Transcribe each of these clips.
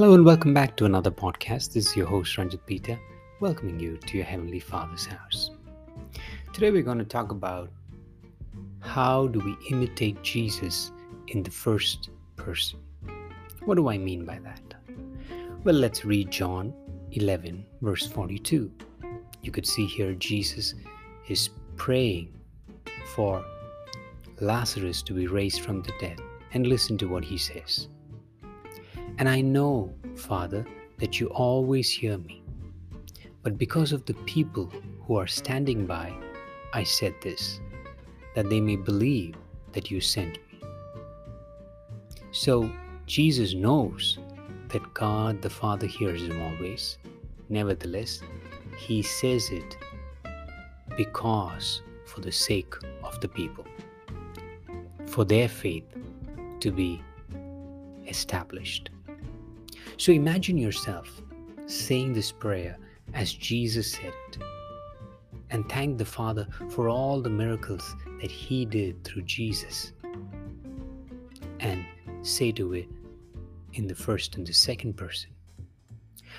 Hello and welcome back to another podcast. This is your host Ranjit Peter, welcoming you to your Heavenly Father's house. Today we're going to talk about how do we imitate Jesus in the first person. What do I mean by that? Well, let's read John 11, verse 42. You could see here Jesus is praying for Lazarus to be raised from the dead. And listen to what he says. And I know, Father, that you always hear me. But because of the people who are standing by, I said this, that they may believe that you sent me. So Jesus knows that God the Father hears him always. Nevertheless, he says it because for the sake of the people, for their faith to be established. So imagine yourself saying this prayer as Jesus said it and thank the Father for all the miracles that He did through Jesus. And say to it in the first and the second person.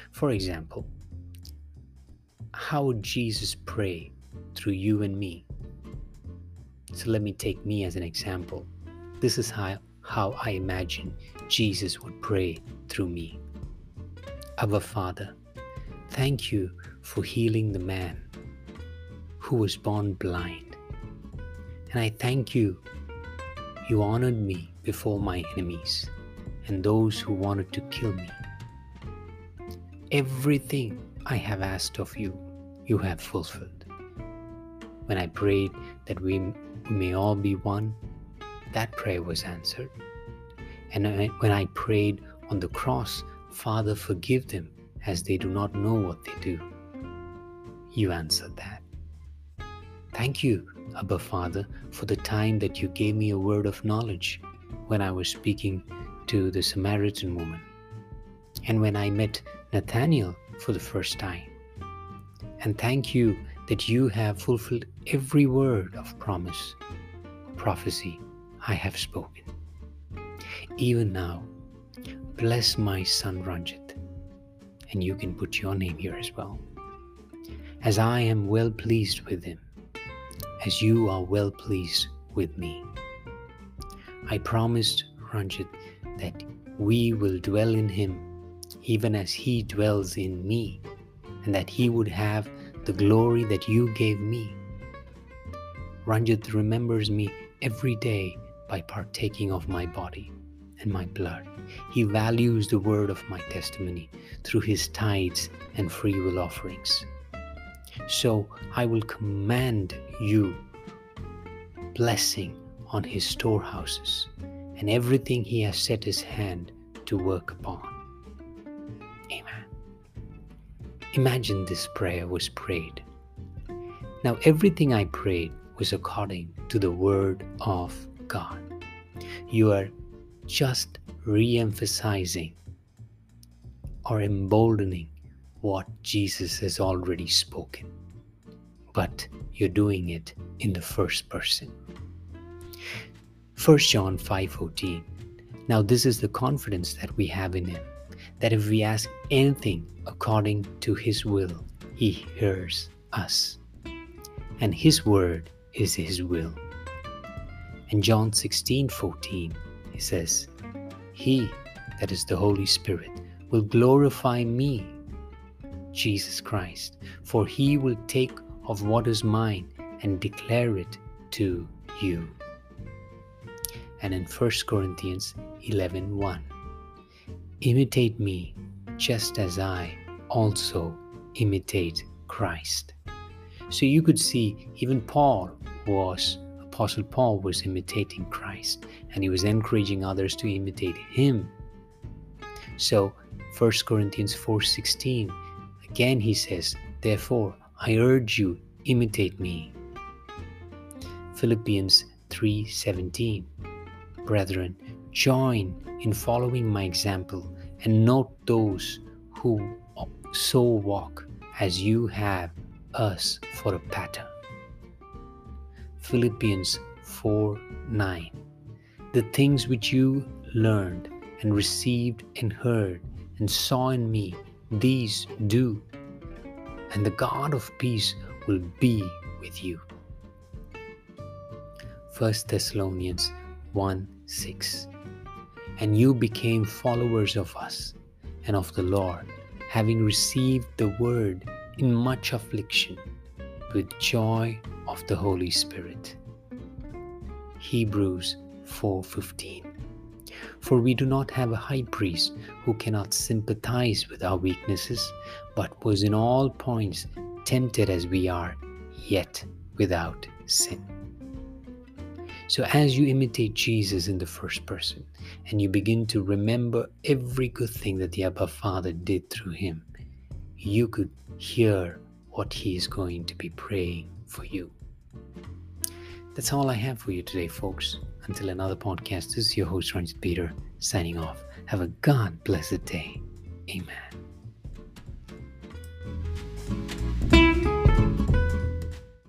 For example, how would Jesus pray through you and me? So let me take me as an example. This is how, how I imagine Jesus would pray through me. Father, thank you for healing the man who was born blind. And I thank you, you honored me before my enemies and those who wanted to kill me. Everything I have asked of you, you have fulfilled. When I prayed that we may all be one, that prayer was answered. And when I prayed on the cross Father, forgive them as they do not know what they do. You answered that. Thank you, Abba Father, for the time that you gave me a word of knowledge when I was speaking to the Samaritan woman, and when I met Nathaniel for the first time. And thank you that you have fulfilled every word of promise, prophecy I have spoken. Even now, Bless my son Ranjit. And you can put your name here as well. As I am well pleased with him, as you are well pleased with me. I promised Ranjit that we will dwell in him even as he dwells in me, and that he would have the glory that you gave me. Ranjit remembers me every day by partaking of my body and my blood. He values the word of my testimony through his tithes and free will offerings. So I will command you blessing on his storehouses and everything he has set his hand to work upon. Amen. Imagine this prayer was prayed. Now, everything I prayed was according to the word of God. You are just re emphasizing or emboldening what Jesus has already spoken, but you're doing it in the first person. 1 John 5:14 Now this is the confidence that we have in him that if we ask anything according to his will he hears us and his word is his will. And John 16:14 he says, He, that is the Holy Spirit, will glorify me, Jesus Christ, for he will take of what is mine and declare it to you. And in 1 Corinthians 11 1, imitate me just as I also imitate Christ. So you could see even Paul was Apostle Paul was imitating Christ and he was encouraging others to imitate him. So 1 Corinthians 4:16 again he says, "Therefore I urge you imitate me." Philippians 3:17 Brethren, join in following my example and note those who so walk as you have us for a pattern. Philippians 4 9. The things which you learned and received and heard and saw in me, these do, and the God of peace will be with you. 1 Thessalonians 1 6. And you became followers of us and of the Lord, having received the word in much affliction with joy of the Holy Spirit. Hebrews 4:15 For we do not have a high priest who cannot sympathize with our weaknesses but was in all points tempted as we are yet without sin. So, as you imitate Jesus in the first person and you begin to remember every good thing that the Abba Father did through him, you could hear what he is going to be praying for you. That's all I have for you today, folks. Until another podcast, this is your host, Ranjit Peter, signing off. Have a God blessed day. Amen.